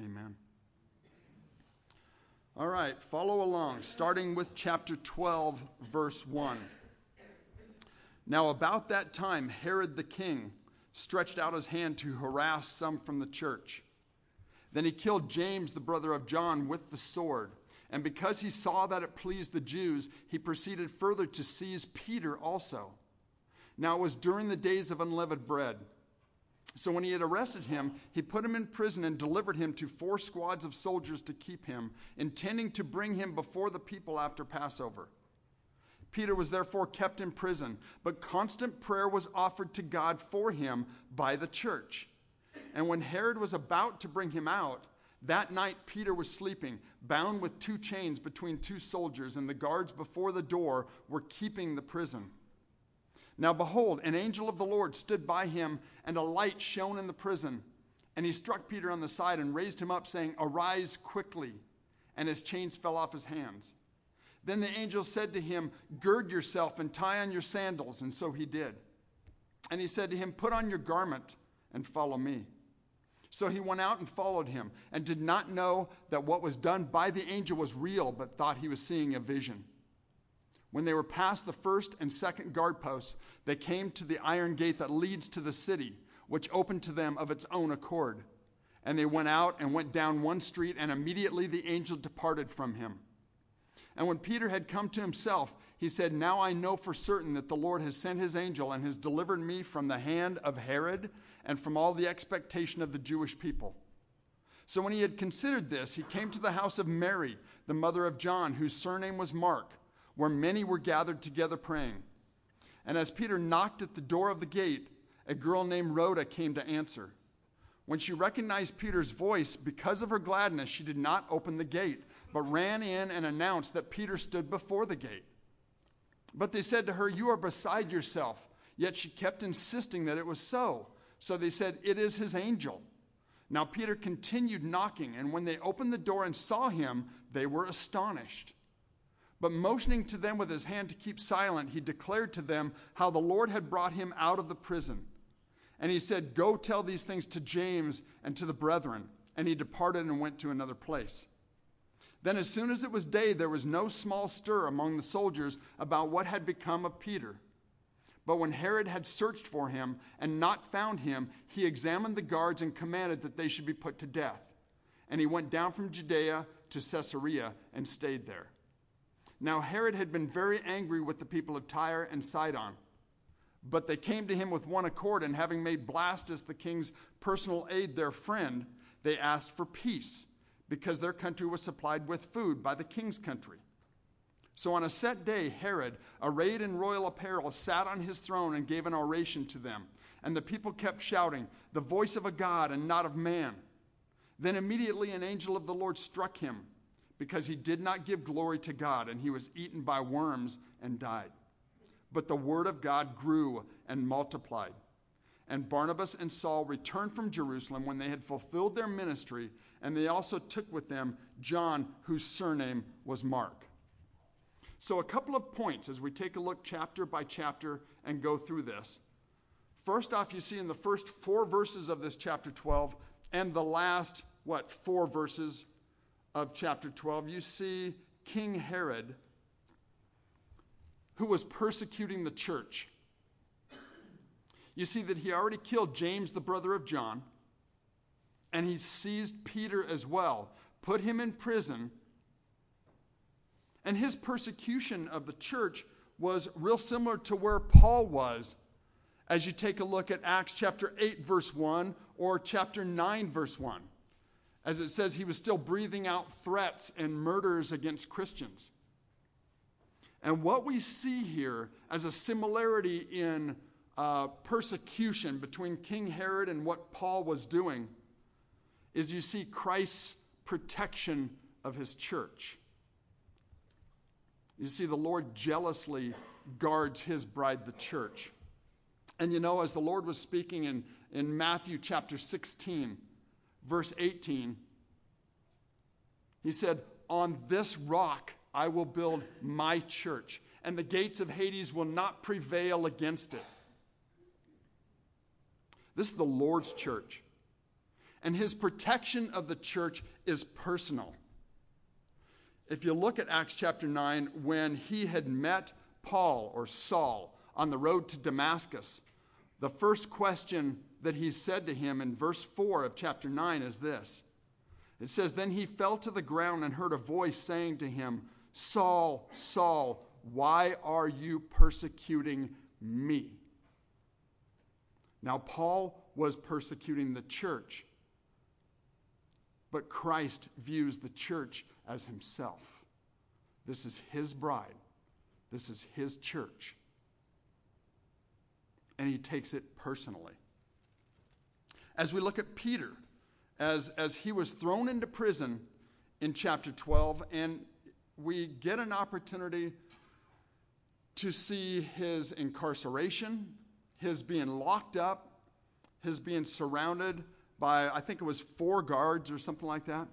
Amen. All right, follow along, starting with chapter 12, verse 1. Now, about that time, Herod the king stretched out his hand to harass some from the church. Then he killed James, the brother of John, with the sword. And because he saw that it pleased the Jews, he proceeded further to seize Peter also. Now it was during the days of unleavened bread. So when he had arrested him, he put him in prison and delivered him to four squads of soldiers to keep him, intending to bring him before the people after Passover. Peter was therefore kept in prison, but constant prayer was offered to God for him by the church. And when Herod was about to bring him out, that night Peter was sleeping, bound with two chains between two soldiers, and the guards before the door were keeping the prison. Now behold, an angel of the Lord stood by him, and a light shone in the prison. And he struck Peter on the side and raised him up, saying, Arise quickly. And his chains fell off his hands. Then the angel said to him, Gird yourself and tie on your sandals. And so he did. And he said to him, Put on your garment and follow me. So he went out and followed him, and did not know that what was done by the angel was real, but thought he was seeing a vision. When they were past the first and second guard posts, they came to the iron gate that leads to the city, which opened to them of its own accord. And they went out and went down one street, and immediately the angel departed from him. And when Peter had come to himself, he said, Now I know for certain that the Lord has sent his angel and has delivered me from the hand of Herod and from all the expectation of the Jewish people. So when he had considered this, he came to the house of Mary, the mother of John, whose surname was Mark where many were gathered together praying. And as Peter knocked at the door of the gate, a girl named Rhoda came to answer. When she recognized Peter's voice, because of her gladness, she did not open the gate, but ran in and announced that Peter stood before the gate. But they said to her, You are beside yourself. Yet she kept insisting that it was so. So they said, It is his angel. Now Peter continued knocking, and when they opened the door and saw him, they were astonished. But motioning to them with his hand to keep silent, he declared to them how the Lord had brought him out of the prison. And he said, Go tell these things to James and to the brethren. And he departed and went to another place. Then, as soon as it was day, there was no small stir among the soldiers about what had become of Peter. But when Herod had searched for him and not found him, he examined the guards and commanded that they should be put to death. And he went down from Judea to Caesarea and stayed there. Now Herod had been very angry with the people of Tyre and Sidon. But they came to him with one accord, and having made Blastus, the king's personal aide, their friend, they asked for peace, because their country was supplied with food by the king's country. So on a set day, Herod, arrayed in royal apparel, sat on his throne and gave an oration to them. And the people kept shouting, The voice of a God and not of man. Then immediately an angel of the Lord struck him because he did not give glory to God, and he was eaten by worms and died. But the word of God grew and multiplied. And Barnabas and Saul returned from Jerusalem when they had fulfilled their ministry, and they also took with them John, whose surname was Mark. So, a couple of points as we take a look chapter by chapter and go through this. First off, you see in the first four verses of this chapter 12 and the last, what, four verses of chapter 12, you see King Herod, who was persecuting the church. You see that he already killed James, the brother of John, and he seized Peter as well, put him in prison. And his persecution of the church was real similar to where Paul was as you take a look at Acts chapter 8, verse 1, or chapter 9, verse 1 as it says he was still breathing out threats and murders against Christians. And what we see here as a similarity in uh, persecution between King Herod and what Paul was doing is you see Christ's protection of his church. You see, the Lord jealously guards his bride, the church. And you know, as the Lord was speaking in, in Matthew chapter 16, verse 18, he said, On this rock I will build my church, and the gates of Hades will not prevail against it. This is the Lord's church. And his protection of the church is personal. If you look at Acts chapter 9, when he had met Paul or Saul on the road to Damascus, the first question that he said to him in verse 4 of chapter 9 is this It says, Then he fell to the ground and heard a voice saying to him, Saul, Saul, why are you persecuting me? Now, Paul was persecuting the church, but Christ views the church as himself. This is his bride, this is his church. And he takes it personally. As we look at Peter, as, as he was thrown into prison in chapter 12, and we get an opportunity to see his incarceration, his being locked up, his being surrounded by, I think it was four guards or something like that,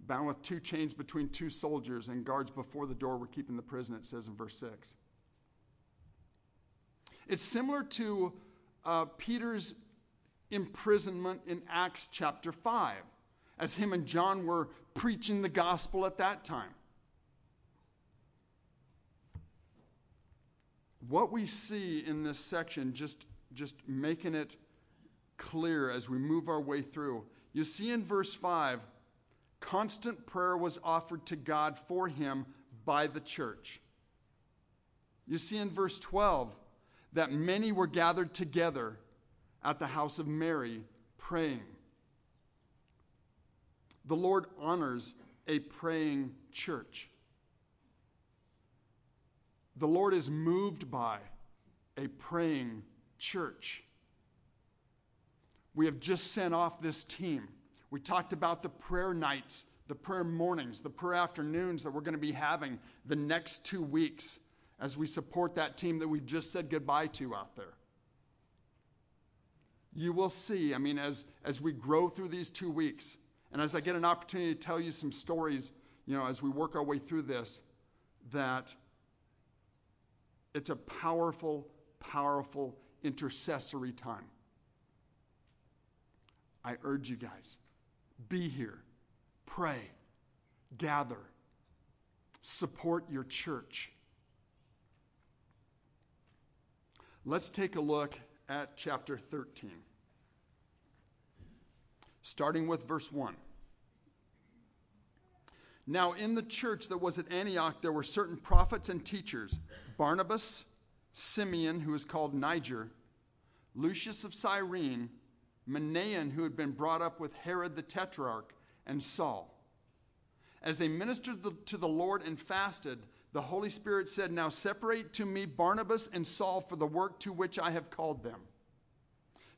bound with two chains between two soldiers, and guards before the door were keeping the prison, it says in verse 6. It's similar to uh, Peter's imprisonment in Acts chapter 5, as him and John were preaching the gospel at that time. what we see in this section, just, just making it clear as we move our way through, you see in verse 5, constant prayer was offered to God for him by the church. You see in verse 12 that many were gathered together at the house of Mary praying. The Lord honors a praying church. The Lord is moved by a praying church. We have just sent off this team. We talked about the prayer nights, the prayer mornings, the prayer afternoons that we're going to be having the next two weeks as we support that team that we've just said goodbye to out there. You will see, I mean, as, as we grow through these two weeks, and as I get an opportunity to tell you some stories, you know, as we work our way through this, that it's a powerful, powerful intercessory time. I urge you guys be here, pray, gather, support your church. Let's take a look at chapter 13, starting with verse 1. Now, in the church that was at Antioch, there were certain prophets and teachers Barnabas, Simeon, who was called Niger, Lucius of Cyrene, Manaen, who had been brought up with Herod the Tetrarch, and Saul. As they ministered to the Lord and fasted, the Holy Spirit said, Now separate to me Barnabas and Saul for the work to which I have called them.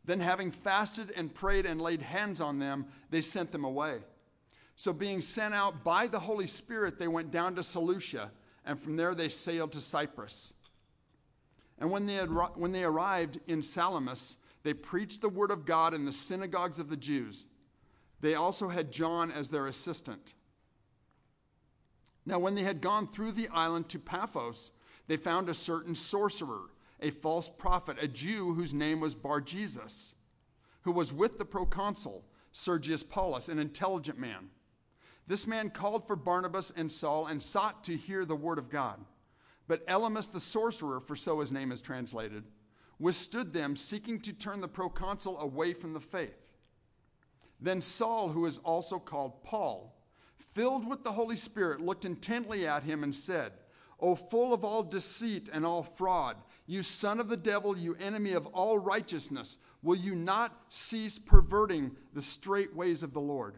Then, having fasted and prayed and laid hands on them, they sent them away. So, being sent out by the Holy Spirit, they went down to Seleucia, and from there they sailed to Cyprus. And when they, had, when they arrived in Salamis, they preached the word of God in the synagogues of the Jews. They also had John as their assistant. Now, when they had gone through the island to Paphos, they found a certain sorcerer, a false prophet, a Jew whose name was Bar Jesus, who was with the proconsul, Sergius Paulus, an intelligent man. This man called for Barnabas and Saul and sought to hear the word of God. But Elymas the sorcerer, for so his name is translated, withstood them, seeking to turn the proconsul away from the faith. Then Saul, who is also called Paul, filled with the Holy Spirit, looked intently at him and said, O full of all deceit and all fraud, you son of the devil, you enemy of all righteousness, will you not cease perverting the straight ways of the Lord?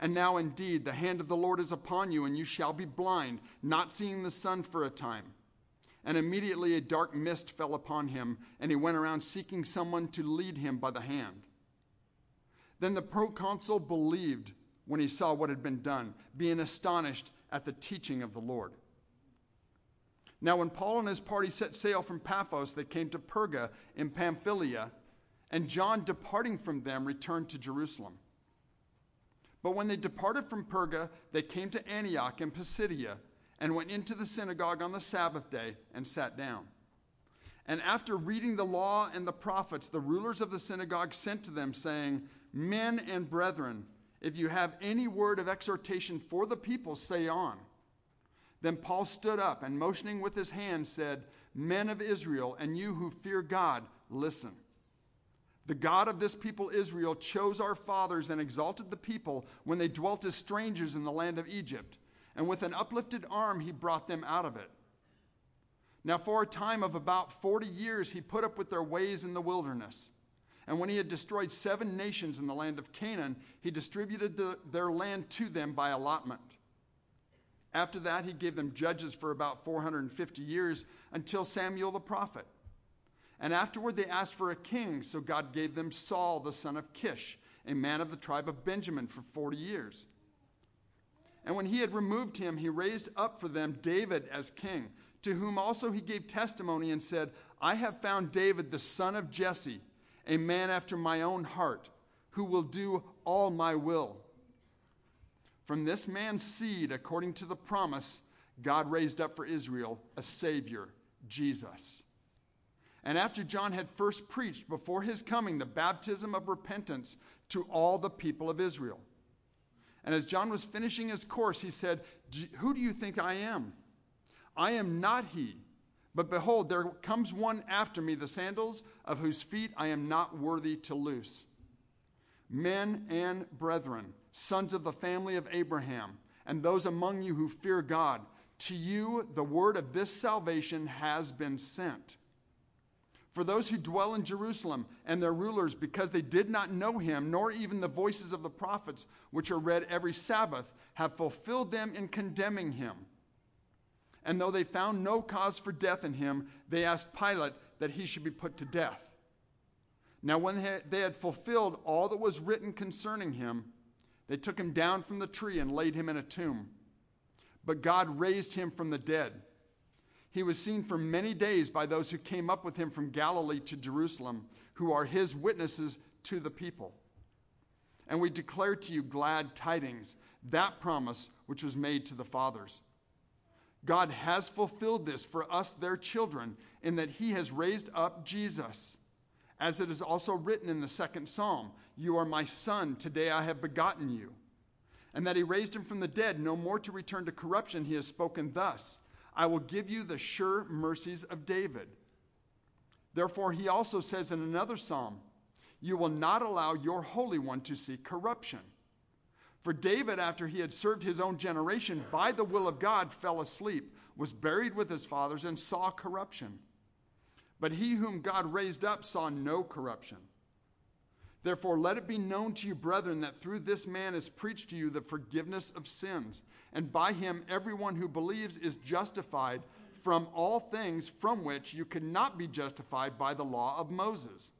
And now indeed the hand of the Lord is upon you, and you shall be blind, not seeing the sun for a time. And immediately a dark mist fell upon him, and he went around seeking someone to lead him by the hand. Then the proconsul believed when he saw what had been done, being astonished at the teaching of the Lord. Now, when Paul and his party set sail from Paphos, they came to Perga in Pamphylia, and John, departing from them, returned to Jerusalem. But when they departed from Perga, they came to Antioch in Pisidia and went into the synagogue on the Sabbath day and sat down. And after reading the law and the prophets, the rulers of the synagogue sent to them, saying, Men and brethren, if you have any word of exhortation for the people, say on. Then Paul stood up and, motioning with his hand, said, Men of Israel, and you who fear God, listen. The God of this people Israel chose our fathers and exalted the people when they dwelt as strangers in the land of Egypt, and with an uplifted arm he brought them out of it. Now, for a time of about 40 years, he put up with their ways in the wilderness. And when he had destroyed seven nations in the land of Canaan, he distributed the, their land to them by allotment. After that, he gave them judges for about 450 years until Samuel the prophet. And afterward, they asked for a king, so God gave them Saul the son of Kish, a man of the tribe of Benjamin, for 40 years. And when he had removed him, he raised up for them David as king to whom also he gave testimony and said, I have found David the son of Jesse, a man after my own heart, who will do all my will. From this man's seed, according to the promise, God raised up for Israel a Savior, Jesus. And after John had first preached before his coming the baptism of repentance to all the people of Israel. And as John was finishing his course, he said, Who do you think I am? I am not he. But behold, there comes one after me, the sandals of whose feet I am not worthy to loose. Men and brethren, sons of the family of Abraham, and those among you who fear God, to you the word of this salvation has been sent. For those who dwell in Jerusalem and their rulers, because they did not know him, nor even the voices of the prophets, which are read every Sabbath, have fulfilled them in condemning him. And though they found no cause for death in him, they asked Pilate that he should be put to death. Now, when they had fulfilled all that was written concerning him, they took him down from the tree and laid him in a tomb. But God raised him from the dead. He was seen for many days by those who came up with him from Galilee to Jerusalem, who are his witnesses to the people. And we declare to you glad tidings, that promise which was made to the fathers. God has fulfilled this for us, their children, in that He has raised up Jesus. As it is also written in the second psalm You are my son, today I have begotten you. And that He raised him from the dead, no more to return to corruption, He has spoken thus I will give you the sure mercies of David. Therefore, He also says in another psalm, You will not allow your Holy One to see corruption. For David, after he had served his own generation by the will of God, fell asleep, was buried with his fathers, and saw corruption. But he whom God raised up saw no corruption. Therefore, let it be known to you, brethren, that through this man is preached to you the forgiveness of sins, and by him everyone who believes is justified from all things from which you cannot be justified by the law of Moses.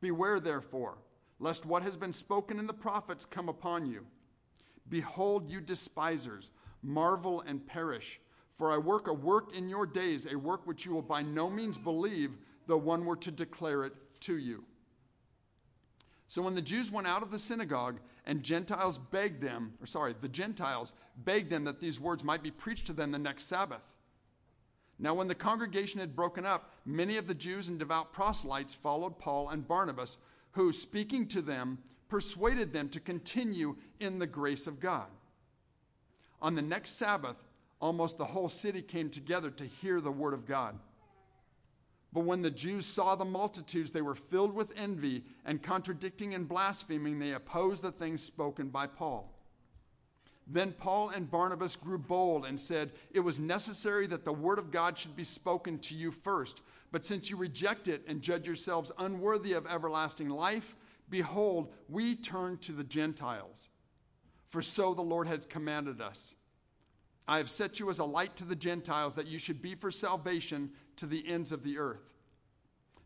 Beware, therefore lest what has been spoken in the prophets come upon you. Behold, you despisers, marvel and perish. For I work a work in your days, a work which you will by no means believe, though one were to declare it to you. So when the Jews went out of the synagogue and Gentiles begged them, or sorry, the Gentiles begged them that these words might be preached to them the next Sabbath. Now, when the congregation had broken up, many of the Jews and devout proselytes followed Paul and Barnabas who, speaking to them, persuaded them to continue in the grace of God. On the next Sabbath, almost the whole city came together to hear the word of God. But when the Jews saw the multitudes, they were filled with envy, and contradicting and blaspheming, they opposed the things spoken by Paul. Then Paul and Barnabas grew bold and said, It was necessary that the word of God should be spoken to you first but since you reject it and judge yourselves unworthy of everlasting life, behold, we turn to the Gentiles. For so the Lord has commanded us. I have set you as a light to the Gentiles, that you should be for salvation to the ends of the earth.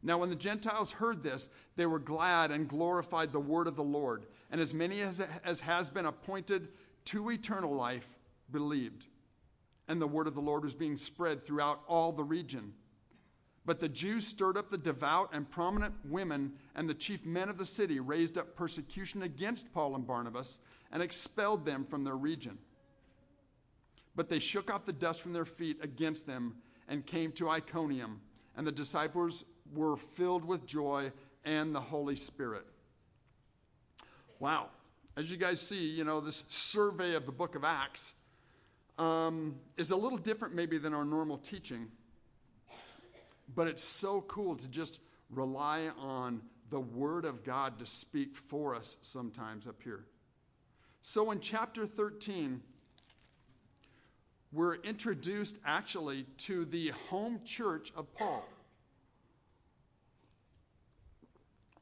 Now, when the Gentiles heard this, they were glad and glorified the word of the Lord. And as many as, as has been appointed to eternal life believed. And the word of the Lord was being spread throughout all the region. But the Jews stirred up the devout and prominent women, and the chief men of the city raised up persecution against Paul and Barnabas and expelled them from their region. But they shook off the dust from their feet against them and came to Iconium. and the disciples were filled with joy and the Holy Spirit. Wow. As you guys see, you know, this survey of the book of Acts um, is a little different maybe than our normal teaching, but it's so cool to just rely on the Word of God to speak for us sometimes up here. So in chapter 13, we're introduced actually to the home church of Paul.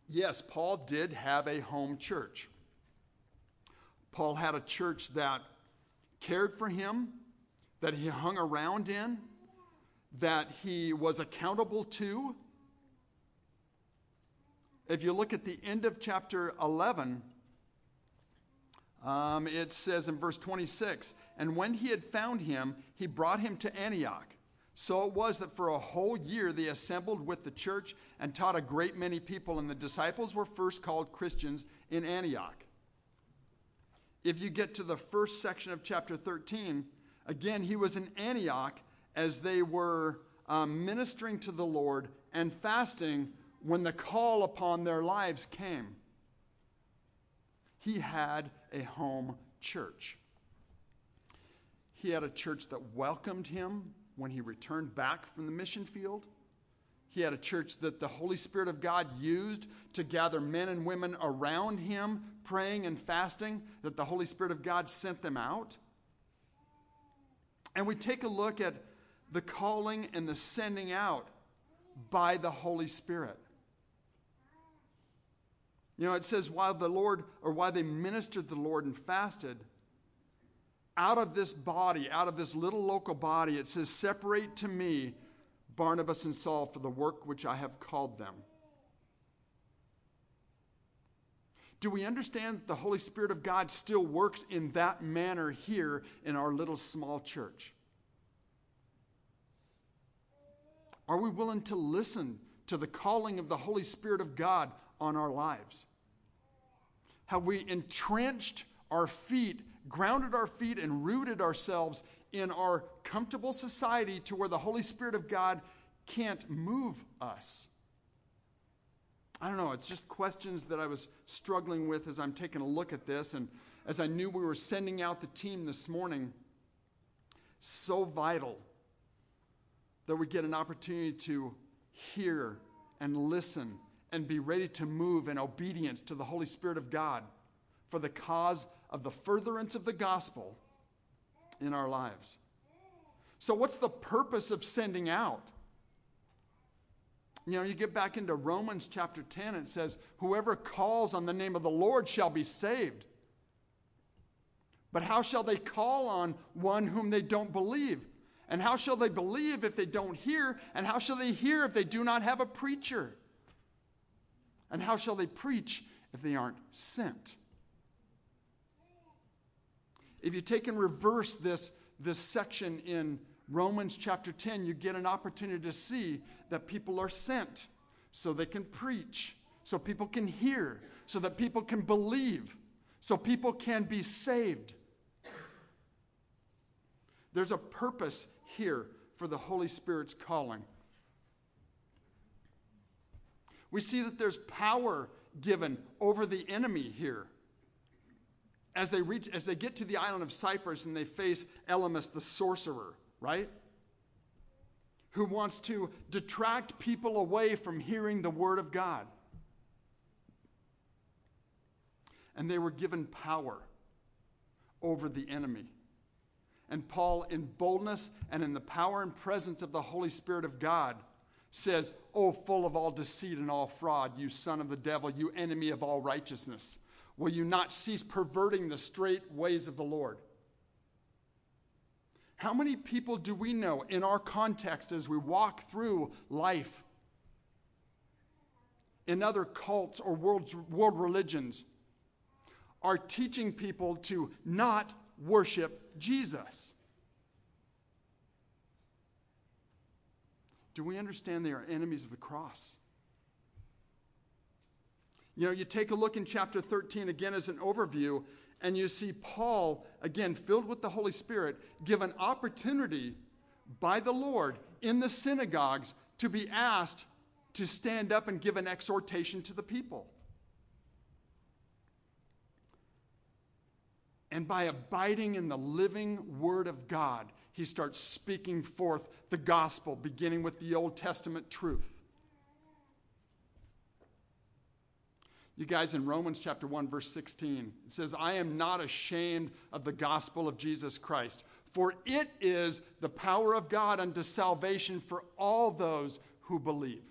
Yes, Paul did have a home church. Paul had a church that cared for him, that he hung around in, that he was accountable to. If you look at the end of chapter 11, um, it says in verse 26 And when he had found him, he brought him to Antioch. So it was that for a whole year they assembled with the church and taught a great many people, and the disciples were first called Christians in Antioch. If you get to the first section of chapter 13, again, he was in Antioch as they were um, ministering to the Lord and fasting when the call upon their lives came. He had a home church. He had a church that welcomed him when he returned back from the mission field. He had a church that the Holy Spirit of God used to gather men and women around him, praying and fasting, that the Holy Spirit of God sent them out. And we take a look at the calling and the sending out by the Holy Spirit. You know, it says, while the Lord, or while they ministered the Lord and fasted, out of this body, out of this little local body, it says, Separate to me Barnabas and Saul for the work which I have called them. Do we understand that the Holy Spirit of God still works in that manner here in our little small church? Are we willing to listen to the calling of the Holy Spirit of God on our lives? Have we entrenched our feet grounded our feet and rooted ourselves in our comfortable society to where the Holy Spirit of God can't move us. I don't know, it's just questions that I was struggling with as I'm taking a look at this. And as I knew we were sending out the team this morning, so vital that we get an opportunity to hear and listen and be ready to move in obedience to the Holy Spirit of God for the cause of the furtherance of the gospel in our lives. So, what's the purpose of sending out? You know, you get back into Romans chapter 10, it says, Whoever calls on the name of the Lord shall be saved. But how shall they call on one whom they don't believe? And how shall they believe if they don't hear? And how shall they hear if they do not have a preacher? And how shall they preach if they aren't sent? If you take and reverse this, this section in Romans chapter 10, you get an opportunity to see that people are sent so they can preach, so people can hear, so that people can believe, so people can be saved. There's a purpose here for the Holy Spirit's calling. We see that there's power given over the enemy here as they reach as they get to the island of Cyprus and they face Elymas the sorcerer, right? Who wants to detract people away from hearing the word of God. And they were given power over the enemy. And Paul, in boldness and in the power and presence of the Holy Spirit of God, says, Oh, full of all deceit and all fraud, you son of the devil, you enemy of all righteousness will you not cease perverting the straight ways of the Lord? How many people do we know in our context as we walk through life in other cults or world, world religions are teaching people to not worship Jesus? Do we understand they are enemies of the cross? You know, you take a look in chapter 13 again as an overview, and you see Paul, again, filled with the Holy Spirit, give an opportunity by the Lord in the synagogues to be asked to stand up and give an exhortation to the people. And by abiding in the living Word of God, he starts speaking forth the gospel, beginning with the Old Testament truth. You guys, in Romans chapter 1, verse 16, it says, I am not ashamed of the gospel of Jesus Christ, for it is the power of God unto salvation for all those who believe,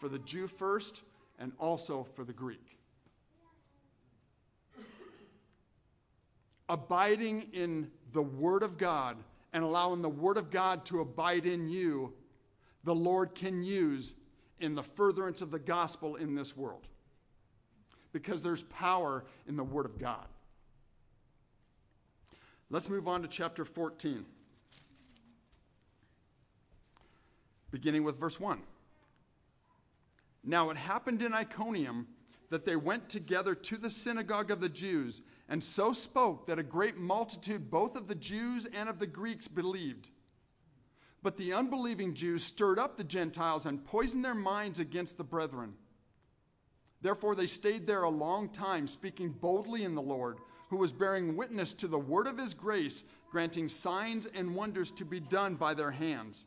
for the Jew first, and also for the Greek. Abiding in the Word of God and allowing the Word of God to abide in you, the Lord can use in the furtherance of the gospel in this world because there's power in the Word of God. Let's move on to chapter 14, beginning with verse 1. Now it happened in Iconium that they went together to the synagogue of the Jews, and so spoke that a great multitude, both of the Jews and of the Greeks, believed. But the unbelieving Jews stirred up the Gentiles and poisoned their minds against the brethren. Therefore, they stayed there a long time, speaking boldly in the Lord, who was bearing witness to the word of his grace, granting signs and wonders to be done by their hands.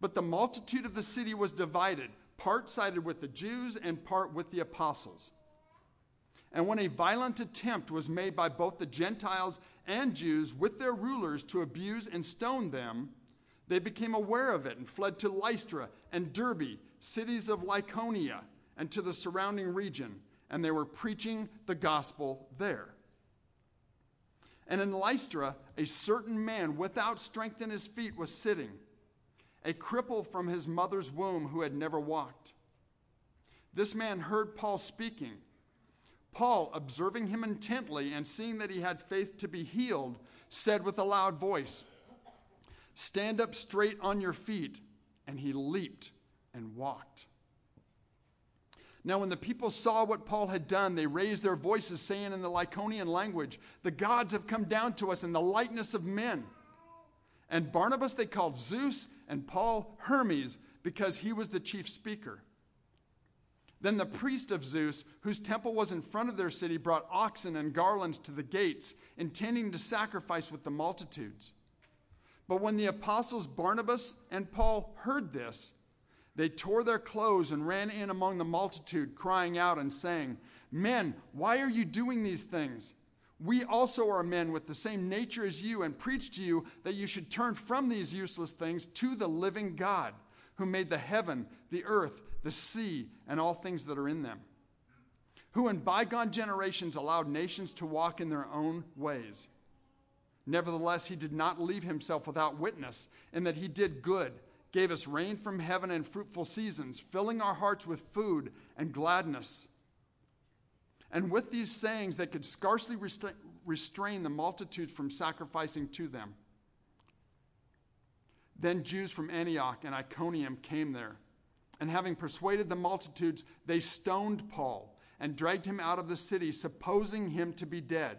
But the multitude of the city was divided, part sided with the Jews and part with the apostles. And when a violent attempt was made by both the Gentiles and Jews with their rulers to abuse and stone them, they became aware of it and fled to Lystra and Derbe, cities of Lycaonia and to the surrounding region, and they were preaching the gospel there. And in Lystra, a certain man without strength in his feet was sitting, a cripple from his mother's womb who had never walked. This man heard Paul speaking. Paul, observing him intently and seeing that he had faith to be healed, said with a loud voice, Stand up straight on your feet. And he leaped and walked. Now, when the people saw what Paul had done, they raised their voices, saying in the Lycaonian language, The gods have come down to us in the likeness of men. And Barnabas they called Zeus, and Paul Hermes, because he was the chief speaker. Then the priest of Zeus, whose temple was in front of their city, brought oxen and garlands to the gates, intending to sacrifice with the multitudes. But when the apostles Barnabas and Paul heard this, they tore their clothes and ran in among the multitude, crying out and saying, Men, why are you doing these things? We also are men with the same nature as you, and preach to you that you should turn from these useless things to the living God, who made the heaven, the earth, the sea, and all things that are in them, who in bygone generations allowed nations to walk in their own ways. Nevertheless, he did not leave himself without witness, in that he did good gave us rain from heaven and fruitful seasons, filling our hearts with food and gladness. And with these sayings, they could scarcely restrain the multitudes from sacrificing to them. Then Jews from Antioch and Iconium came there. And having persuaded the multitudes, they stoned Paul and dragged him out of the city, supposing him to be dead.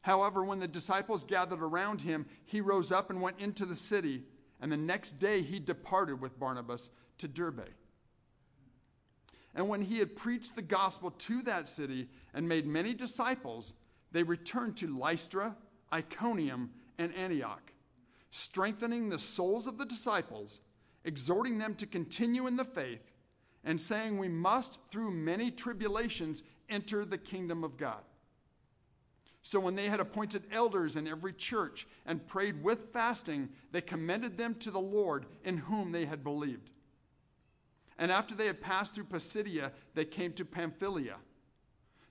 However, when the disciples gathered around him, he rose up and went into the city and the next day he departed with Barnabas to Derbe. And when he had preached the gospel to that city and made many disciples, they returned to Lystra, Iconium, and Antioch, strengthening the souls of the disciples, exhorting them to continue in the faith, and saying, We must, through many tribulations, enter the kingdom of God. So when they had appointed elders in every church and prayed with fasting, they commended them to the Lord in whom they had believed. And after they had passed through Pisidia, they came to Pamphylia.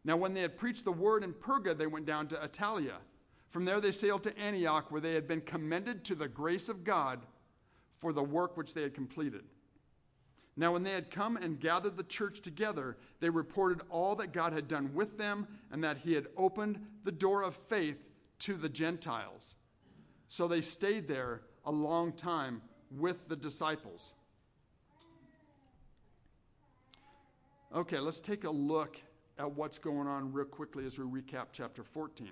Now, when they had preached the word in Perga, they went down to Attalia. From there, they sailed to Antioch, where they had been commended to the grace of God for the work which they had completed. Now, when they had come and gathered the church together, they reported all that God had done with them and that he had opened the door of faith to the Gentiles. So they stayed there a long time with the disciples. Okay, let's take a look at what's going on real quickly as we recap chapter 14.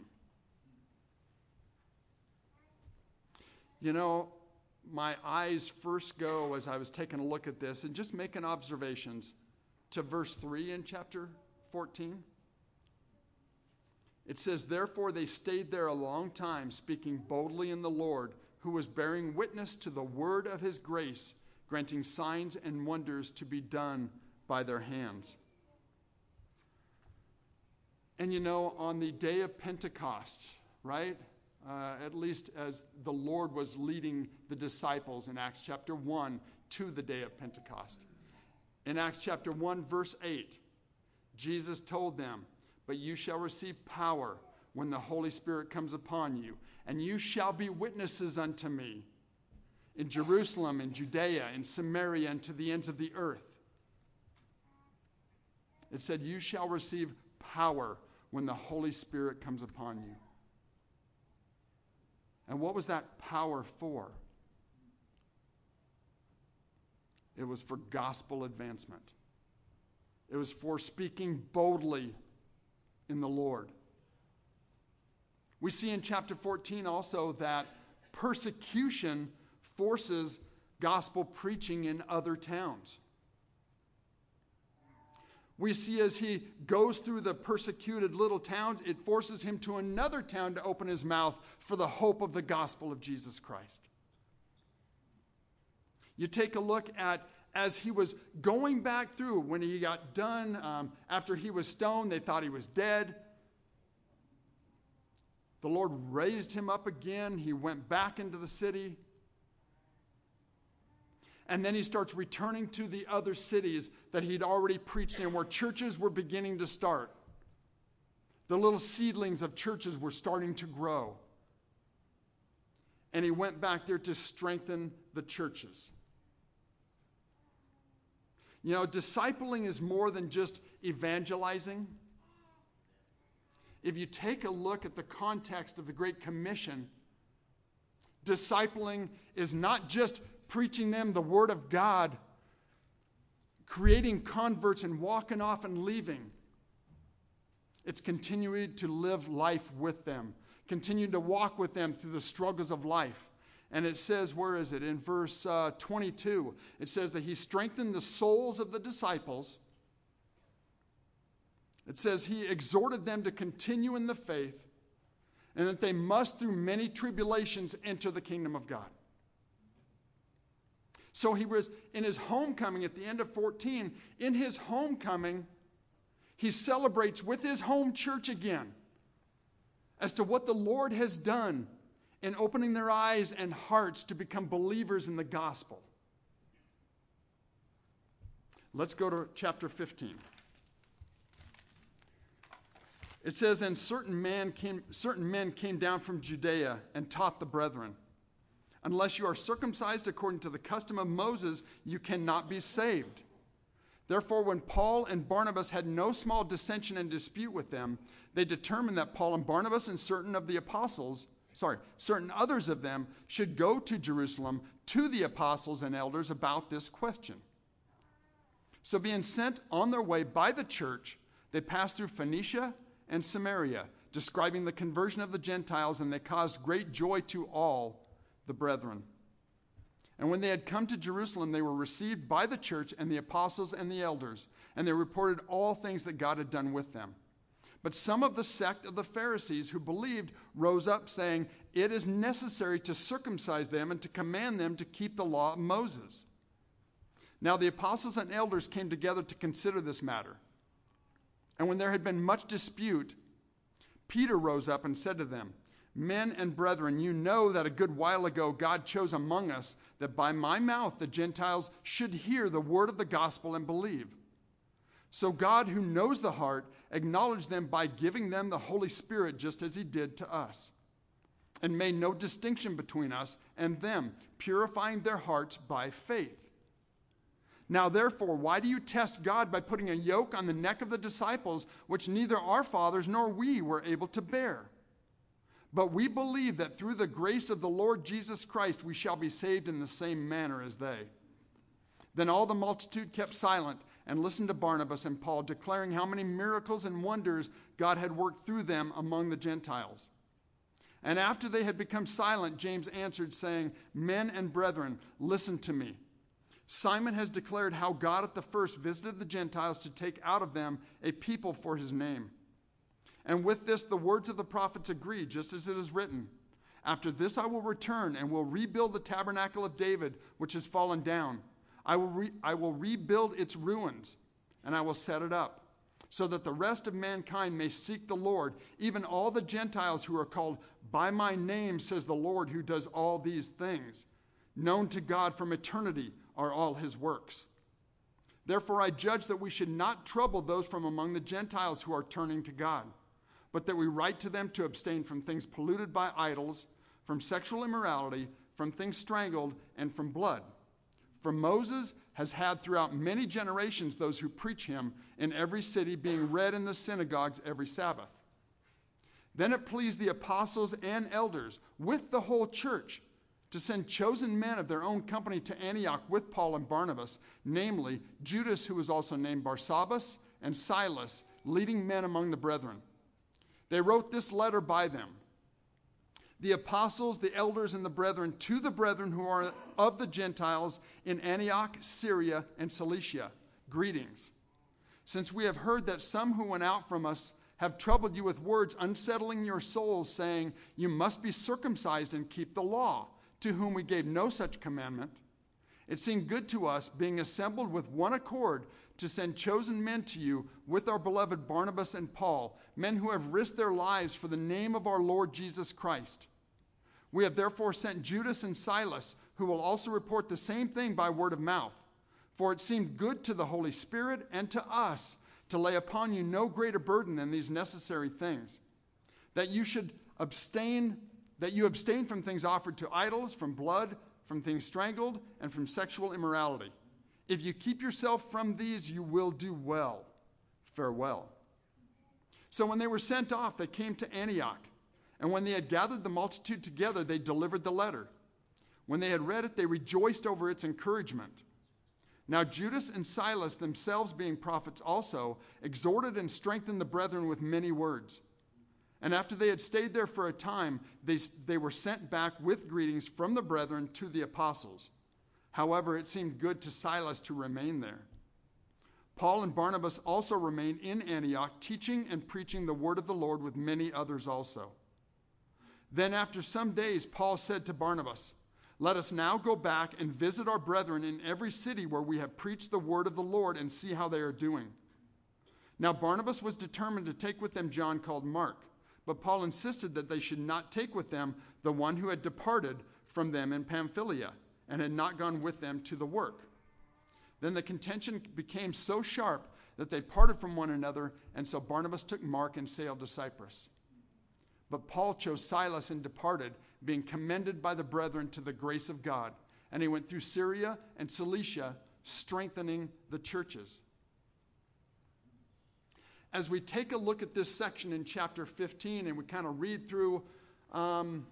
You know, my eyes first go as I was taking a look at this and just making observations to verse 3 in chapter 14. It says, Therefore they stayed there a long time, speaking boldly in the Lord, who was bearing witness to the word of his grace, granting signs and wonders to be done by their hands. And you know, on the day of Pentecost, right? Uh, at least as the Lord was leading the disciples in Acts chapter 1 to the day of Pentecost. In Acts chapter 1, verse 8, Jesus told them, But you shall receive power when the Holy Spirit comes upon you, and you shall be witnesses unto me in Jerusalem, in Judea, in Samaria, and to the ends of the earth. It said, You shall receive power when the Holy Spirit comes upon you. And what was that power for? It was for gospel advancement. It was for speaking boldly in the Lord. We see in chapter 14 also that persecution forces gospel preaching in other towns we see as he goes through the persecuted little towns, it forces him to another town to open his mouth for the hope of the gospel of Jesus Christ. You take a look at as he was going back through, when he got done, um, after he was stoned, they thought he was dead. The Lord raised him up again. He went back into the city. And then he starts returning to the other cities that he'd already preached in, where churches were beginning to start. The little seedlings of churches were starting to grow. And he went back there to strengthen the churches. You know, discipling is more than just evangelizing. If you take a look at the context of the Great Commission, discipling is not just preaching them the Word of God, creating converts and walking off and leaving. It's continuing to live life with them, continuing to walk with them through the struggles of life. And it says, where is it? In verse uh, 22, it says that he strengthened the souls of the disciples. It says he exhorted them to continue in the faith and that they must, through many tribulations, enter the kingdom of God. So he was in his homecoming at the end of 14. In his homecoming, he celebrates with his home church again as to what the Lord has done in opening their eyes and hearts to become believers in the gospel. Let's go to chapter 15. It says, And certain, man came, certain men came down from Judea and taught the brethren Unless you are circumcised according to the custom of Moses, you cannot be saved. Therefore, when Paul and Barnabas had no small dissension and dispute with them, they determined that Paul and Barnabas and certain of the apostles, sorry, certain others of them, should go to Jerusalem to the apostles and elders about this question. So, being sent on their way by the church, they passed through Phoenicia and Samaria, describing the conversion of the Gentiles, and they caused great joy to all the brethren. And when they had come to Jerusalem, they were received by the church and the apostles and the elders, and they reported all things that God had done with them. But some of the sect of the Pharisees who believed rose up, saying, It is necessary to circumcise them and to command them to keep the law of Moses. Now the apostles and elders came together to consider this matter. And when there had been much dispute, Peter rose up and said to them, Men and brethren, you know that a good while ago God chose among us that by my mouth the Gentiles should hear the word of the gospel and believe. So God, who knows the heart, acknowledged them by giving them the Holy Spirit just as he did to us, and made no distinction between us and them, purifying their hearts by faith. Now, therefore, why do you test God by putting a yoke on the neck of the disciples, which neither our fathers nor we were able to bear? But we believe that through the grace of the Lord Jesus Christ, we shall be saved in the same manner as they. Then all the multitude kept silent and listened to Barnabas and Paul, declaring how many miracles and wonders God had worked through them among the Gentiles. And after they had become silent, James answered, saying, Men and brethren, listen to me. Simon has declared how God at the first visited the Gentiles to take out of them a people for his name. And with this, the words of the prophets agree, just as it is written After this, I will return and will rebuild the tabernacle of David, which has fallen down. I will, re- I will rebuild its ruins, and I will set it up so that the rest of mankind may seek the Lord, even all the Gentiles who are called by my name, says the Lord, who does all these things. Known to God from eternity are all his works. Therefore, I judge that we should not trouble those from among the Gentiles who are turning to God, but that we write to them to abstain from things polluted by idols, from sexual immorality, from things strangled, and from blood. For Moses has had throughout many generations those who preach him in every city, being read in the synagogues every Sabbath. Then it pleased the apostles and elders with the whole church to send chosen men of their own company to Antioch with Paul and Barnabas, namely Judas, who was also named Barsabbas, and Silas, leading men among the brethren. They wrote this letter by them the apostles, the elders, and the brethren to the brethren who are of the Gentiles in Antioch, Syria, and Cilicia. Greetings. Since we have heard that some who went out from us have troubled you with words, unsettling your souls, saying, You must be circumcised and keep the law, to whom we gave no such commandment. It seemed good to us, being assembled with one accord, to send chosen men to you with our beloved Barnabas and Paul, men who have risked their lives for the name of our Lord Jesus Christ. We have therefore sent Judas and Silas, who will also report the same thing by word of mouth. For it seemed good to the Holy Spirit and to us to lay upon you no greater burden than these necessary things, that you should abstain, that you abstain from things offered to idols, from blood, from things strangled, and from sexual immorality. If you keep yourself from these, you will do well. Farewell. So when they were sent off, they came to Antioch. And when they had gathered the multitude together, they delivered the letter. When they had read it, they rejoiced over its encouragement. Now, Judas and Silas, themselves being prophets also, exhorted and strengthened the brethren with many words. And after they had stayed there for a time, they, they were sent back with greetings from the brethren to the apostles. However, it seemed good to Silas to remain there. Paul and Barnabas also remained in Antioch, teaching and preaching the word of the Lord with many others also. Then, after some days, Paul said to Barnabas, Let us now go back and visit our brethren in every city where we have preached the word of the Lord and see how they are doing. Now, Barnabas was determined to take with them John called Mark, but Paul insisted that they should not take with them the one who had departed from them in Pamphylia and had not gone with them to the work. Then the contention became so sharp that they parted from one another, and so Barnabas took Mark and sailed to Cyprus. But Paul chose Silas and departed, being commended by the brethren to the grace of God. And he went through Syria and Cilicia, strengthening the churches. As we take a look at this section in chapter 15 and we kind of read through um,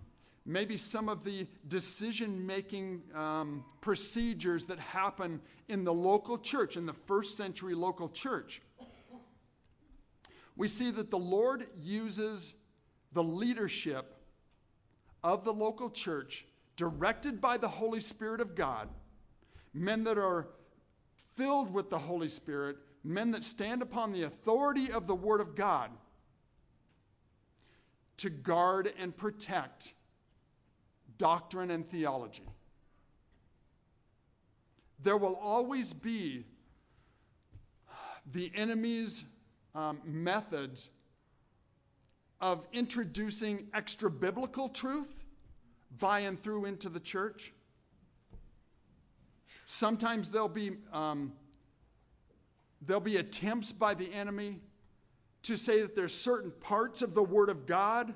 maybe some of the decision making um, procedures that happen in the local church, in the first century local church, we see that the Lord uses the leadership of the local church, directed by the Holy Spirit of God, men that are filled with the Holy Spirit, men that stand upon the authority of the Word of God to guard and protect doctrine and theology. There will always be the enemy's um, methods of introducing extra biblical truth by and through into the church. Sometimes there'll be, um, there'll be attempts by the enemy to say that there's certain parts of the Word of God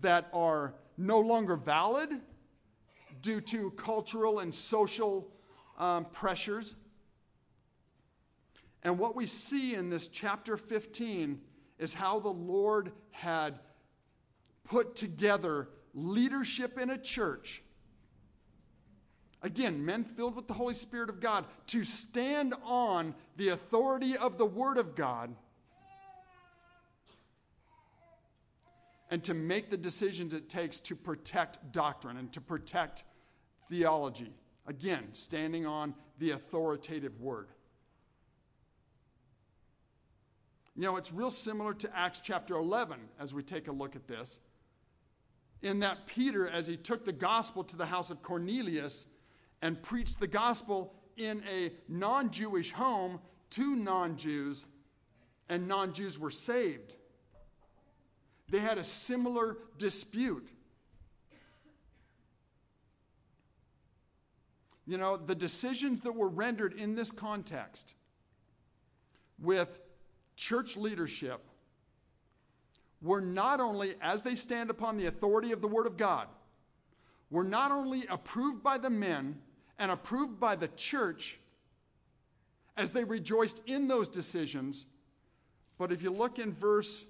that are no longer valid due to cultural and social um, pressures. And what we see in this chapter 15 is how the Lord had put together leadership in a church. Again, men filled with the Holy Spirit of God to stand on the authority of the Word of God and to make the decisions it takes to protect doctrine and to protect theology. Again, standing on the authoritative word. You know, it's real similar to Acts chapter 11 as we take a look at this. In that Peter, as he took the gospel to the house of Cornelius and preached the gospel in a non Jewish home to non Jews, and non Jews were saved. They had a similar dispute. You know, the decisions that were rendered in this context with church leadership were not only, as they stand upon the authority of the Word of God, were not only approved by the men and approved by the church as they rejoiced in those decisions, but if you look in verse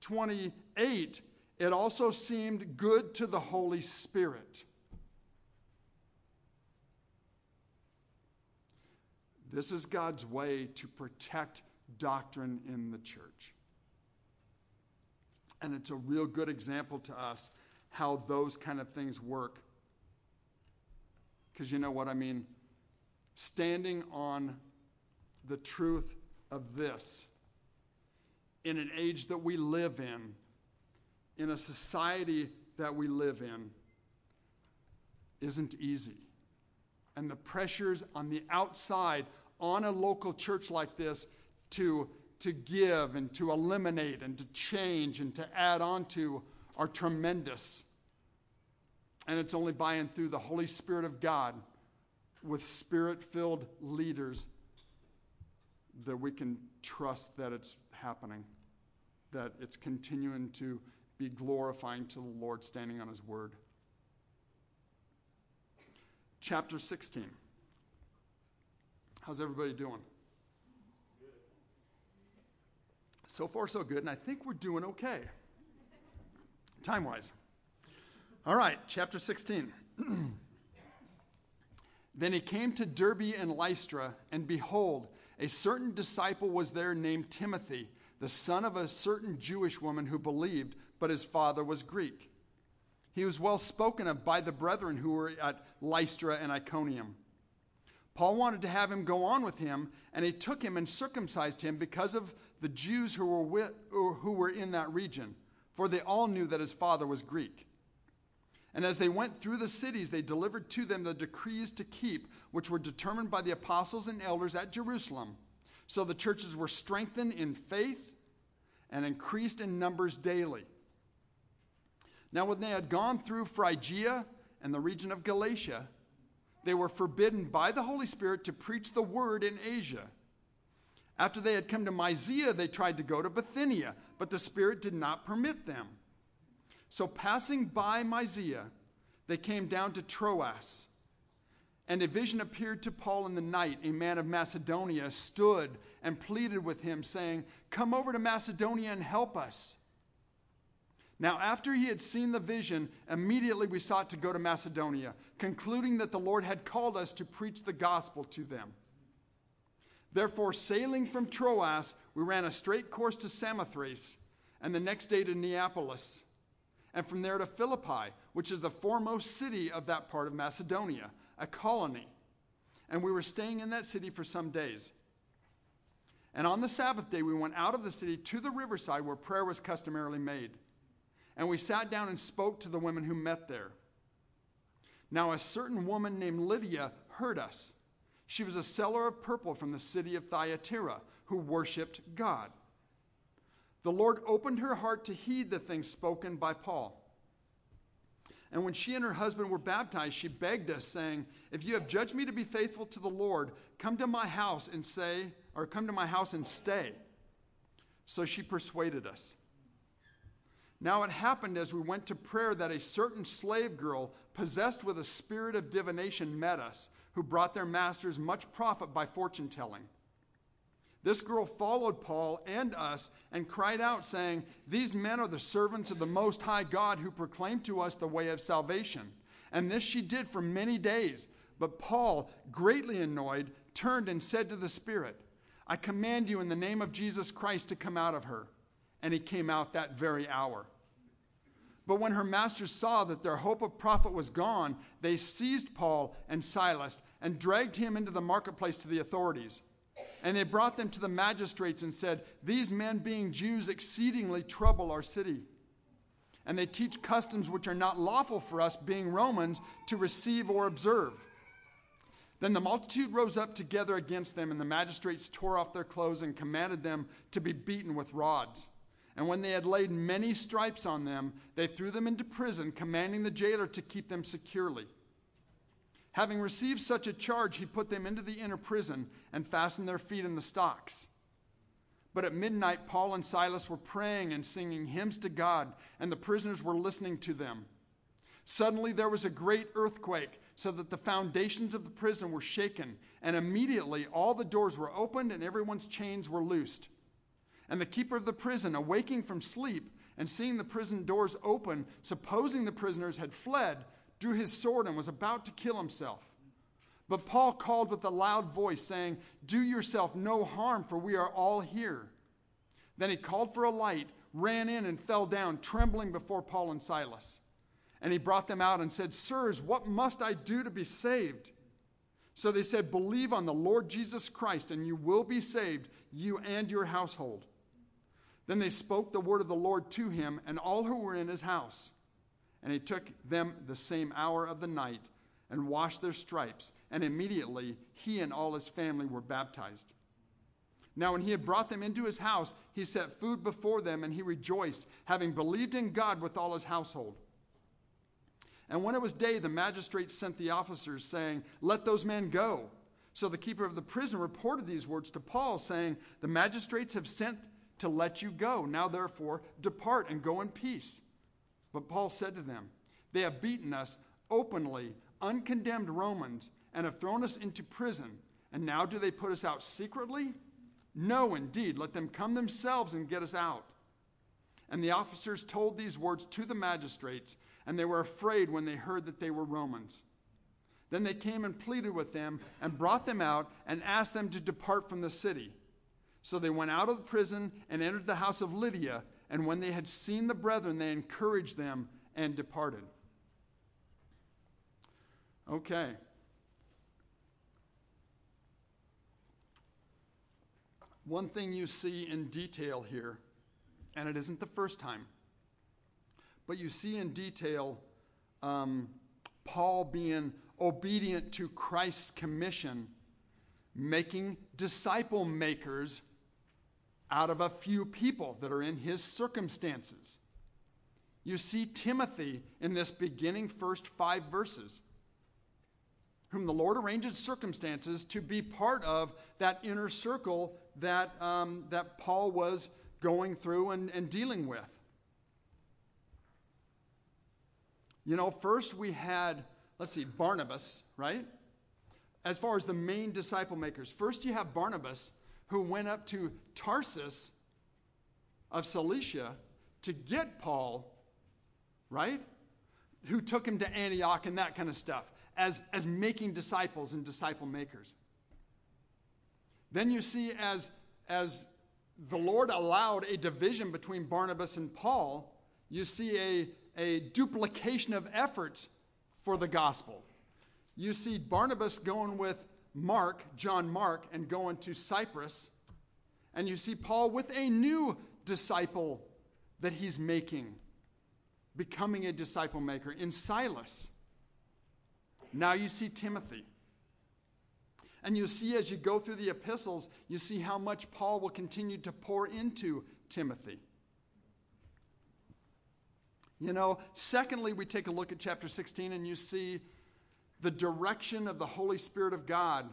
28, it also seemed good to the Holy Spirit. This is God's way to protect doctrine in the church. And it's a real good example to us how those kind of things work. Because you know what I mean? Standing on the truth of this in an age that we live in, in a society that we live in, isn't easy. And the pressures on the outside on a local church like this to, to give and to eliminate and to change and to add on to are tremendous. And it's only by and through the Holy Spirit of God with spirit filled leaders that we can trust that it's happening, that it's continuing to be glorifying to the Lord standing on His Word. Chapter 16. How's everybody doing? So far, so good, and I think we're doing okay, time wise. All right, chapter 16. then he came to Derbe and Lystra, and behold, a certain disciple was there named Timothy, the son of a certain Jewish woman who believed, but his father was Greek. He was well spoken of by the brethren who were at Lystra and Iconium. Paul wanted to have him go on with him, and he took him and circumcised him because of the Jews who were, with, who were in that region, for they all knew that his father was Greek. And as they went through the cities, they delivered to them the decrees to keep, which were determined by the apostles and elders at Jerusalem. So the churches were strengthened in faith and increased in numbers daily. Now, when they had gone through Phrygia and the region of Galatia, they were forbidden by the Holy Spirit to preach the word in Asia. After they had come to Mysia, they tried to go to Bithynia, but the Spirit did not permit them. So, passing by Mysia, they came down to Troas. And a vision appeared to Paul in the night. A man of Macedonia stood and pleaded with him, saying, Come over to Macedonia and help us. Now, after he had seen the vision, immediately we sought to go to Macedonia, concluding that the Lord had called us to preach the gospel to them. Therefore, sailing from Troas, we ran a straight course to Samothrace, and the next day to Neapolis, and from there to Philippi, which is the foremost city of that part of Macedonia, a colony. And we were staying in that city for some days. And on the Sabbath day, we went out of the city to the riverside where prayer was customarily made. And we sat down and spoke to the women who met there. Now, a certain woman named Lydia heard us she was a seller of purple from the city of Thyatira who worshiped God. The Lord opened her heart to heed the things spoken by Paul. And when she and her husband were baptized, she begged us, saying, If you have judged me to be faithful to the Lord, come to my house and say, or come to my house and stay. So she persuaded us. Now it happened as we went to prayer that a certain slave girl, possessed with a spirit of divination, met us who brought their masters much profit by fortune telling. This girl followed Paul and us and cried out, saying, These men are the servants of the Most High God who proclaim to us the way of salvation. And this she did for many days. But Paul, greatly annoyed, turned and said to the Spirit, I command you in the name of Jesus Christ to come out of her. And he came out that very hour. But when her masters saw that their hope of profit was gone, they seized Paul and Silas and dragged him into the marketplace to the authorities. And they brought them to the magistrates and said, These men, being Jews, exceedingly trouble our city. And they teach customs which are not lawful for us, being Romans, to receive or observe. Then the multitude rose up together against them, and the magistrates tore off their clothes and commanded them to be beaten with rods. And when they had laid many stripes on them, they threw them into prison, commanding the jailer to keep them securely. Having received such a charge, he put them into the inner prison and fastened their feet in the stocks. But at midnight, Paul and Silas were praying and singing hymns to God, and the prisoners were listening to them. Suddenly there was a great earthquake, so that the foundations of the prison were shaken, and immediately all the doors were opened and everyone's chains were loosed. And the keeper of the prison, awaking from sleep and seeing the prison doors open, supposing the prisoners had fled, drew his sword and was about to kill himself. But Paul called with a loud voice, saying, Do yourself no harm, for we are all here. Then he called for a light, ran in, and fell down, trembling before Paul and Silas. And he brought them out and said, Sirs, what must I do to be saved? So they said, Believe on the Lord Jesus Christ, and you will be saved, you and your household. Then they spoke the word of the Lord to him and all who were in his house. And he took them the same hour of the night and washed their stripes. And immediately he and all his family were baptized. Now, when he had brought them into his house, he set food before them, and he rejoiced, having believed in God with all his household. And when it was day, the magistrates sent the officers, saying, Let those men go. So the keeper of the prison reported these words to Paul, saying, The magistrates have sent to let you go. Now, therefore, depart and go in peace. But Paul said to them, They have beaten us openly, uncondemned Romans, and have thrown us into prison. And now do they put us out secretly? No, indeed. Let them come themselves and get us out. And the officers told these words to the magistrates, and they were afraid when they heard that they were Romans. Then they came and pleaded with them and brought them out and asked them to depart from the city. So they went out of the prison and entered the house of Lydia, and when they had seen the brethren, they encouraged them and departed. Okay. One thing you see in detail here, and it isn't the first time, but you see in detail um, Paul being obedient to Christ's commission, making disciple makers out of a few people that are in his circumstances. You see Timothy in this beginning first five verses, whom the Lord arranges circumstances to be part of that inner circle that, um, that Paul was going through and, and dealing with. You know, first we had, let's see, Barnabas, right? As far as the main disciple makers. First you have Barnabas, who went up to Tarsus of Cilicia to get Paul, right? Who took him to Antioch and that kind of stuff as, as making disciples and disciple makers. Then you see, as, as the Lord allowed a division between Barnabas and Paul, you see a, a duplication of efforts for the gospel. You see Barnabas going with Mark, John Mark, and going to Cyprus. And you see Paul with a new disciple that he's making, becoming a disciple maker in Silas. Now you see Timothy. And you see as you go through the epistles, you see how much Paul will continue to pour into Timothy. You know, secondly, we take a look at chapter 16 and you see the direction of the Holy Spirit of God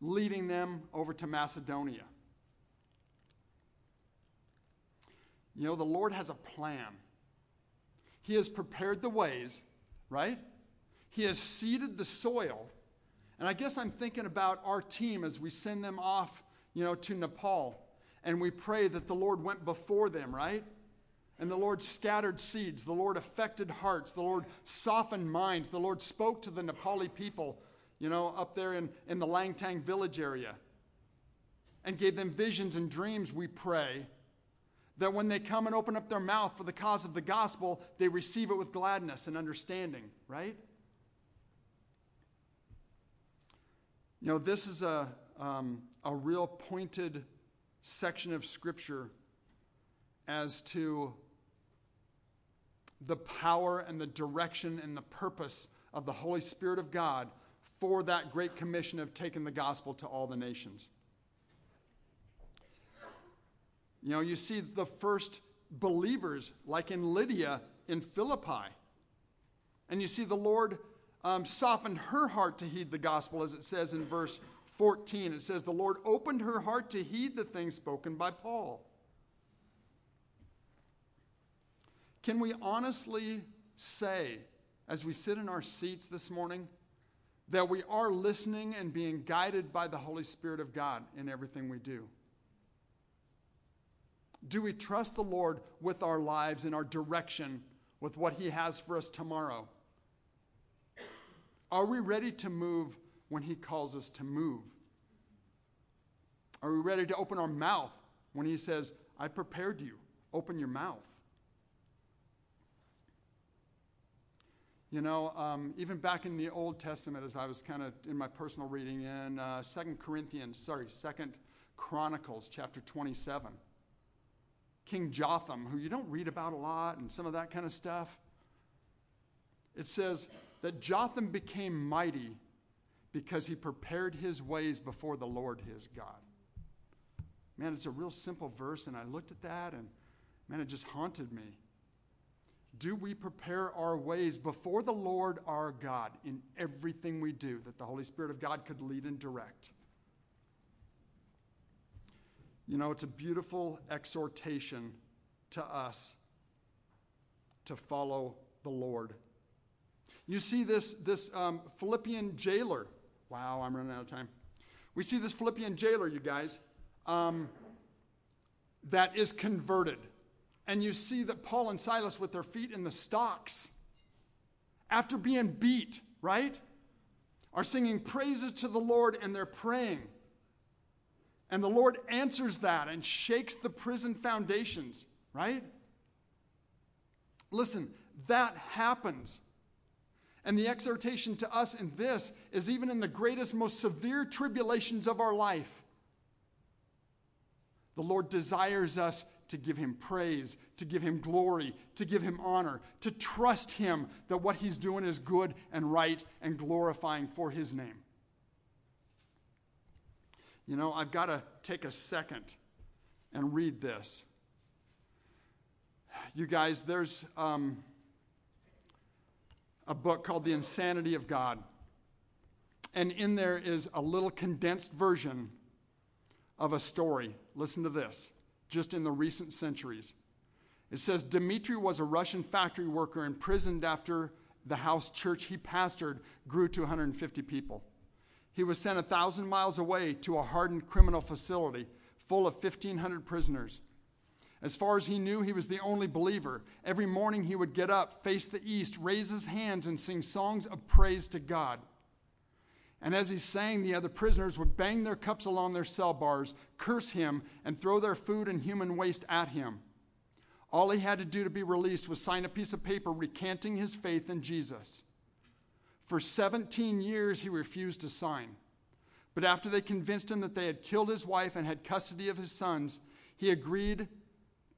leading them over to Macedonia. You know, the Lord has a plan. He has prepared the ways, right? He has seeded the soil. And I guess I'm thinking about our team as we send them off, you know, to Nepal. And we pray that the Lord went before them, right? And the Lord scattered seeds. The Lord affected hearts. The Lord softened minds. The Lord spoke to the Nepali people, you know, up there in, in the Langtang village area and gave them visions and dreams, we pray, that when they come and open up their mouth for the cause of the gospel, they receive it with gladness and understanding, right? You know, this is a, um, a real pointed section of Scripture as to the power and the direction and the purpose of the Holy Spirit of God for that great commission of taking the gospel to all the nations. You know, you see the first believers, like in Lydia in Philippi. And you see the Lord um, softened her heart to heed the gospel, as it says in verse 14. It says, The Lord opened her heart to heed the things spoken by Paul. Can we honestly say, as we sit in our seats this morning, that we are listening and being guided by the Holy Spirit of God in everything we do? Do we trust the Lord with our lives and our direction with what He has for us tomorrow? Are we ready to move when He calls us to move? Are we ready to open our mouth when He says, I prepared you? Open your mouth. You know, um, even back in the Old Testament, as I was kind of in my personal reading in uh, Second Corinthians, sorry, Second Chronicles, chapter 27. King Jotham, who you don't read about a lot and some of that kind of stuff. It says that Jotham became mighty because he prepared his ways before the Lord his God. Man, it's a real simple verse, and I looked at that and man, it just haunted me. Do we prepare our ways before the Lord our God in everything we do that the Holy Spirit of God could lead and direct? You know, it's a beautiful exhortation to us to follow the Lord. You see this, this um, Philippian jailer. Wow, I'm running out of time. We see this Philippian jailer, you guys, um, that is converted. And you see that Paul and Silas, with their feet in the stocks, after being beat, right, are singing praises to the Lord and they're praying. And the Lord answers that and shakes the prison foundations, right? Listen, that happens. And the exhortation to us in this is even in the greatest, most severe tribulations of our life, the Lord desires us to give him praise, to give him glory, to give him honor, to trust him that what he's doing is good and right and glorifying for his name. You know, I've got to take a second and read this. You guys, there's um, a book called The Insanity of God. And in there is a little condensed version of a story. Listen to this, just in the recent centuries. It says Dmitri was a Russian factory worker imprisoned after the house church he pastored grew to 150 people. He was sent a thousand miles away to a hardened criminal facility full of 1,500 prisoners. As far as he knew, he was the only believer. Every morning he would get up, face the east, raise his hands, and sing songs of praise to God. And as he sang, the other prisoners would bang their cups along their cell bars, curse him, and throw their food and human waste at him. All he had to do to be released was sign a piece of paper recanting his faith in Jesus. For 17 years, he refused to sign. But after they convinced him that they had killed his wife and had custody of his sons, he agreed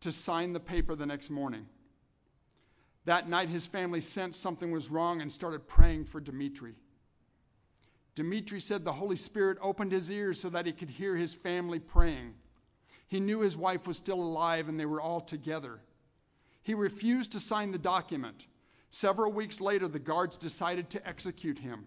to sign the paper the next morning. That night, his family sensed something was wrong and started praying for Dmitri. Dmitri said the Holy Spirit opened his ears so that he could hear his family praying. He knew his wife was still alive and they were all together. He refused to sign the document. Several weeks later, the guards decided to execute him.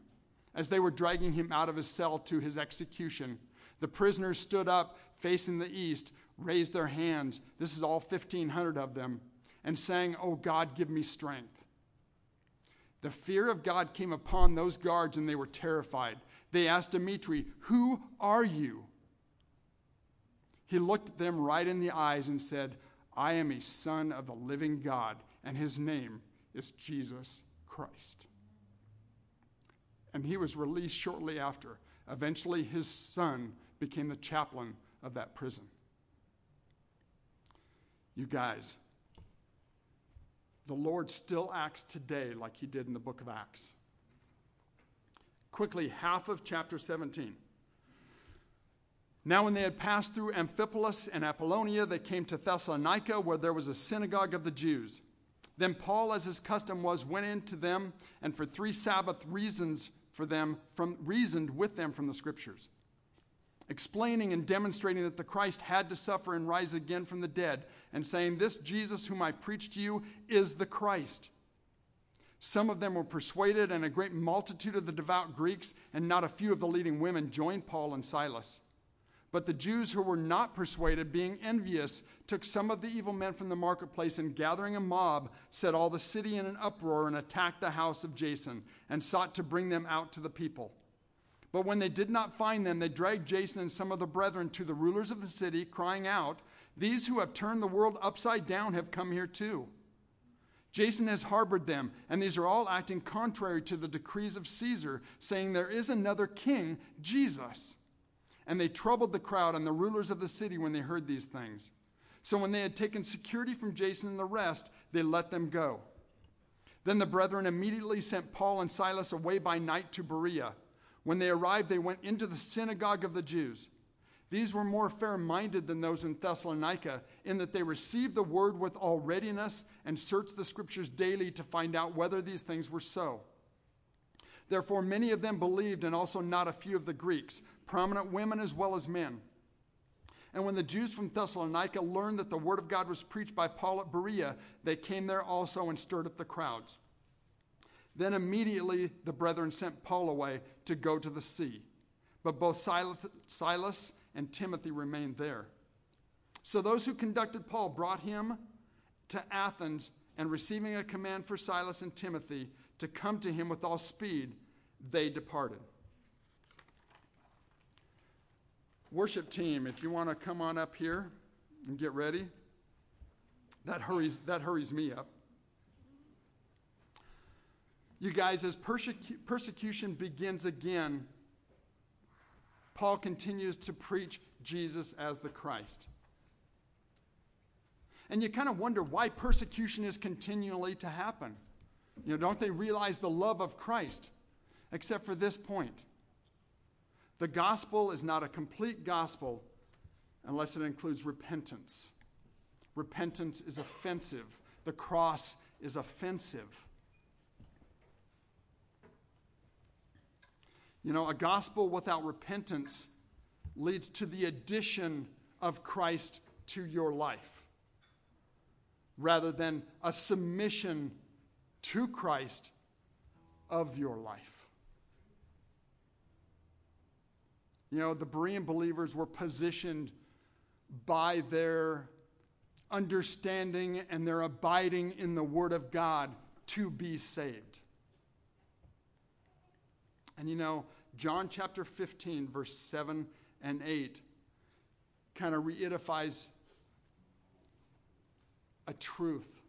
As they were dragging him out of his cell to his execution, the prisoners stood up facing the east, raised their hands. This is all 1,500 of them, and sang, Oh God, give me strength. The fear of God came upon those guards, and they were terrified. They asked Dmitri, Who are you? He looked them right in the eyes and said, I am a son of the living God, and his name is Jesus Christ. And he was released shortly after. Eventually, his son became the chaplain of that prison. You guys, the Lord still acts today like he did in the book of Acts. Quickly, half of chapter 17. Now, when they had passed through Amphipolis and Apollonia, they came to Thessalonica, where there was a synagogue of the Jews. Then Paul, as his custom was, went in to them, and for three Sabbath reasons for them, from, reasoned with them from the Scriptures, explaining and demonstrating that the Christ had to suffer and rise again from the dead, and saying, "This Jesus whom I preach to you is the Christ." Some of them were persuaded, and a great multitude of the devout Greeks and not a few of the leading women joined Paul and Silas. But the Jews who were not persuaded, being envious, took some of the evil men from the marketplace and gathering a mob, set all the city in an uproar and attacked the house of Jason and sought to bring them out to the people. But when they did not find them, they dragged Jason and some of the brethren to the rulers of the city, crying out, These who have turned the world upside down have come here too. Jason has harbored them, and these are all acting contrary to the decrees of Caesar, saying there is another king, Jesus. And they troubled the crowd and the rulers of the city when they heard these things. So when they had taken security from Jason and the rest, they let them go. Then the brethren immediately sent Paul and Silas away by night to Berea. When they arrived, they went into the synagogue of the Jews. These were more fair minded than those in Thessalonica, in that they received the word with all readiness and searched the scriptures daily to find out whether these things were so. Therefore, many of them believed, and also not a few of the Greeks prominent women as well as men. And when the Jews from Thessalonica learned that the word of God was preached by Paul at Berea, they came there also and stirred up the crowds. Then immediately the brethren sent Paul away to go to the sea. But both Silas and Timothy remained there. So those who conducted Paul brought him to Athens, and receiving a command for Silas and Timothy to come to him with all speed, they departed. Worship team, if you want to come on up here and get ready, that hurries, that hurries me up. You guys, as persecu- persecution begins again, Paul continues to preach Jesus as the Christ. And you kind of wonder why persecution is continually to happen. You know, don't they realize the love of Christ? Except for this point. The gospel is not a complete gospel unless it includes repentance. Repentance is offensive, the cross is offensive. You know, a gospel without repentance leads to the addition of Christ to your life rather than a submission to Christ of your life. You know, the Berean believers were positioned by their understanding and their abiding in the Word of God to be saved. And you know, John chapter 15, verse 7 and 8 kind of reedifies a truth.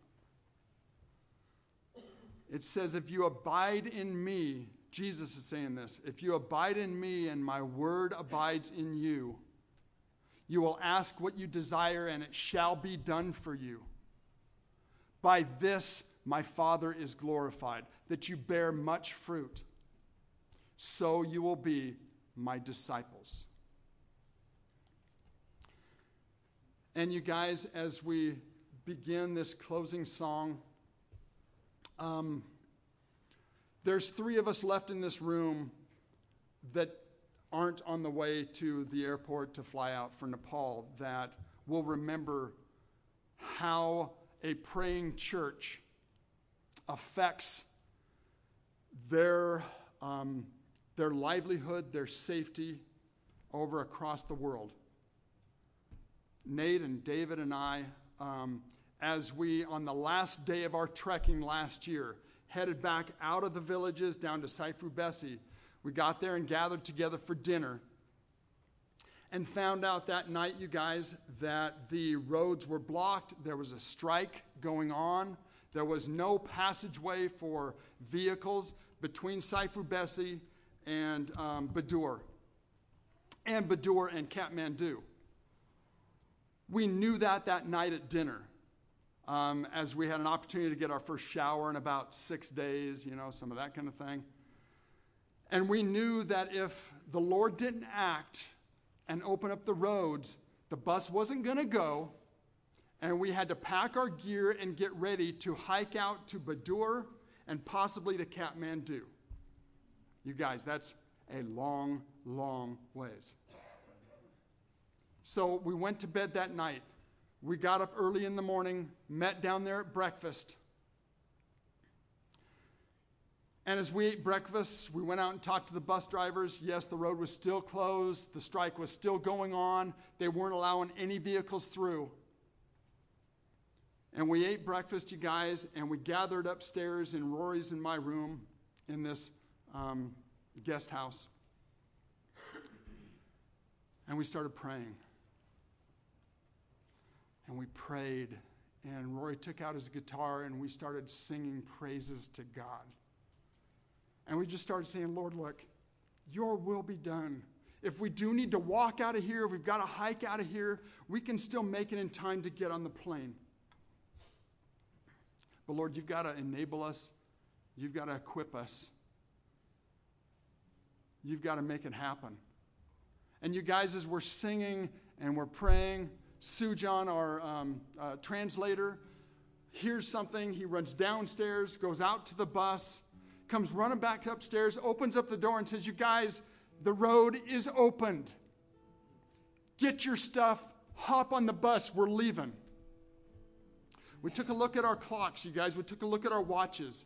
It says, If you abide in me, Jesus is saying this If you abide in me and my word abides in you, you will ask what you desire and it shall be done for you. By this my Father is glorified, that you bear much fruit. So you will be my disciples. And you guys, as we begin this closing song, um, there's three of us left in this room that aren't on the way to the airport to fly out for Nepal that will remember how a praying church affects their, um, their livelihood, their safety over across the world. Nate and David and I, um, as we, on the last day of our trekking last year, headed back out of the villages down to Saifu Besi. We got there and gathered together for dinner and found out that night, you guys, that the roads were blocked. There was a strike going on. There was no passageway for vehicles between Saifu Besi and um, Badur, and Badur and Kathmandu. We knew that that night at dinner. um, as we had an opportunity to get our first shower in about six days, you know, some of that kind of thing. And we knew that if the Lord didn't act and open up the roads, the bus wasn't going to go, and we had to pack our gear and get ready to hike out to Badur and possibly to Kathmandu. You guys, that's a long, long ways. So we went to bed that night. We got up early in the morning, met down there at breakfast. And as we ate breakfast, we went out and talked to the bus drivers. Yes, the road was still closed, the strike was still going on, they weren't allowing any vehicles through. And we ate breakfast, you guys, and we gathered upstairs in Rory's in my room in this um, guest house. And we started praying. And we prayed, and Rory took out his guitar, and we started singing praises to God. And we just started saying, Lord, look, your will be done. If we do need to walk out of here, if we've got to hike out of here, we can still make it in time to get on the plane. But Lord, you've got to enable us, you've got to equip us, you've got to make it happen. And you guys, as we're singing and we're praying, Sujan, our um, uh, translator, hears something. He runs downstairs, goes out to the bus, comes running back upstairs, opens up the door, and says, You guys, the road is opened. Get your stuff, hop on the bus, we're leaving. We took a look at our clocks, you guys. We took a look at our watches.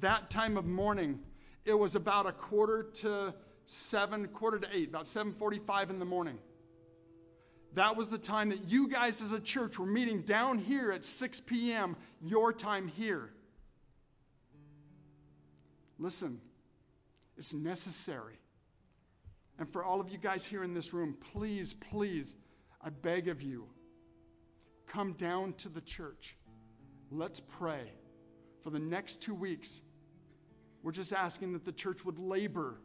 That time of morning, it was about a quarter to seven, quarter to eight, about 7:45 in the morning. That was the time that you guys as a church were meeting down here at 6 p.m., your time here. Listen, it's necessary. And for all of you guys here in this room, please, please, I beg of you, come down to the church. Let's pray. For the next two weeks, we're just asking that the church would labor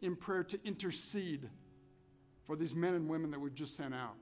in prayer to intercede for these men and women that we've just sent out.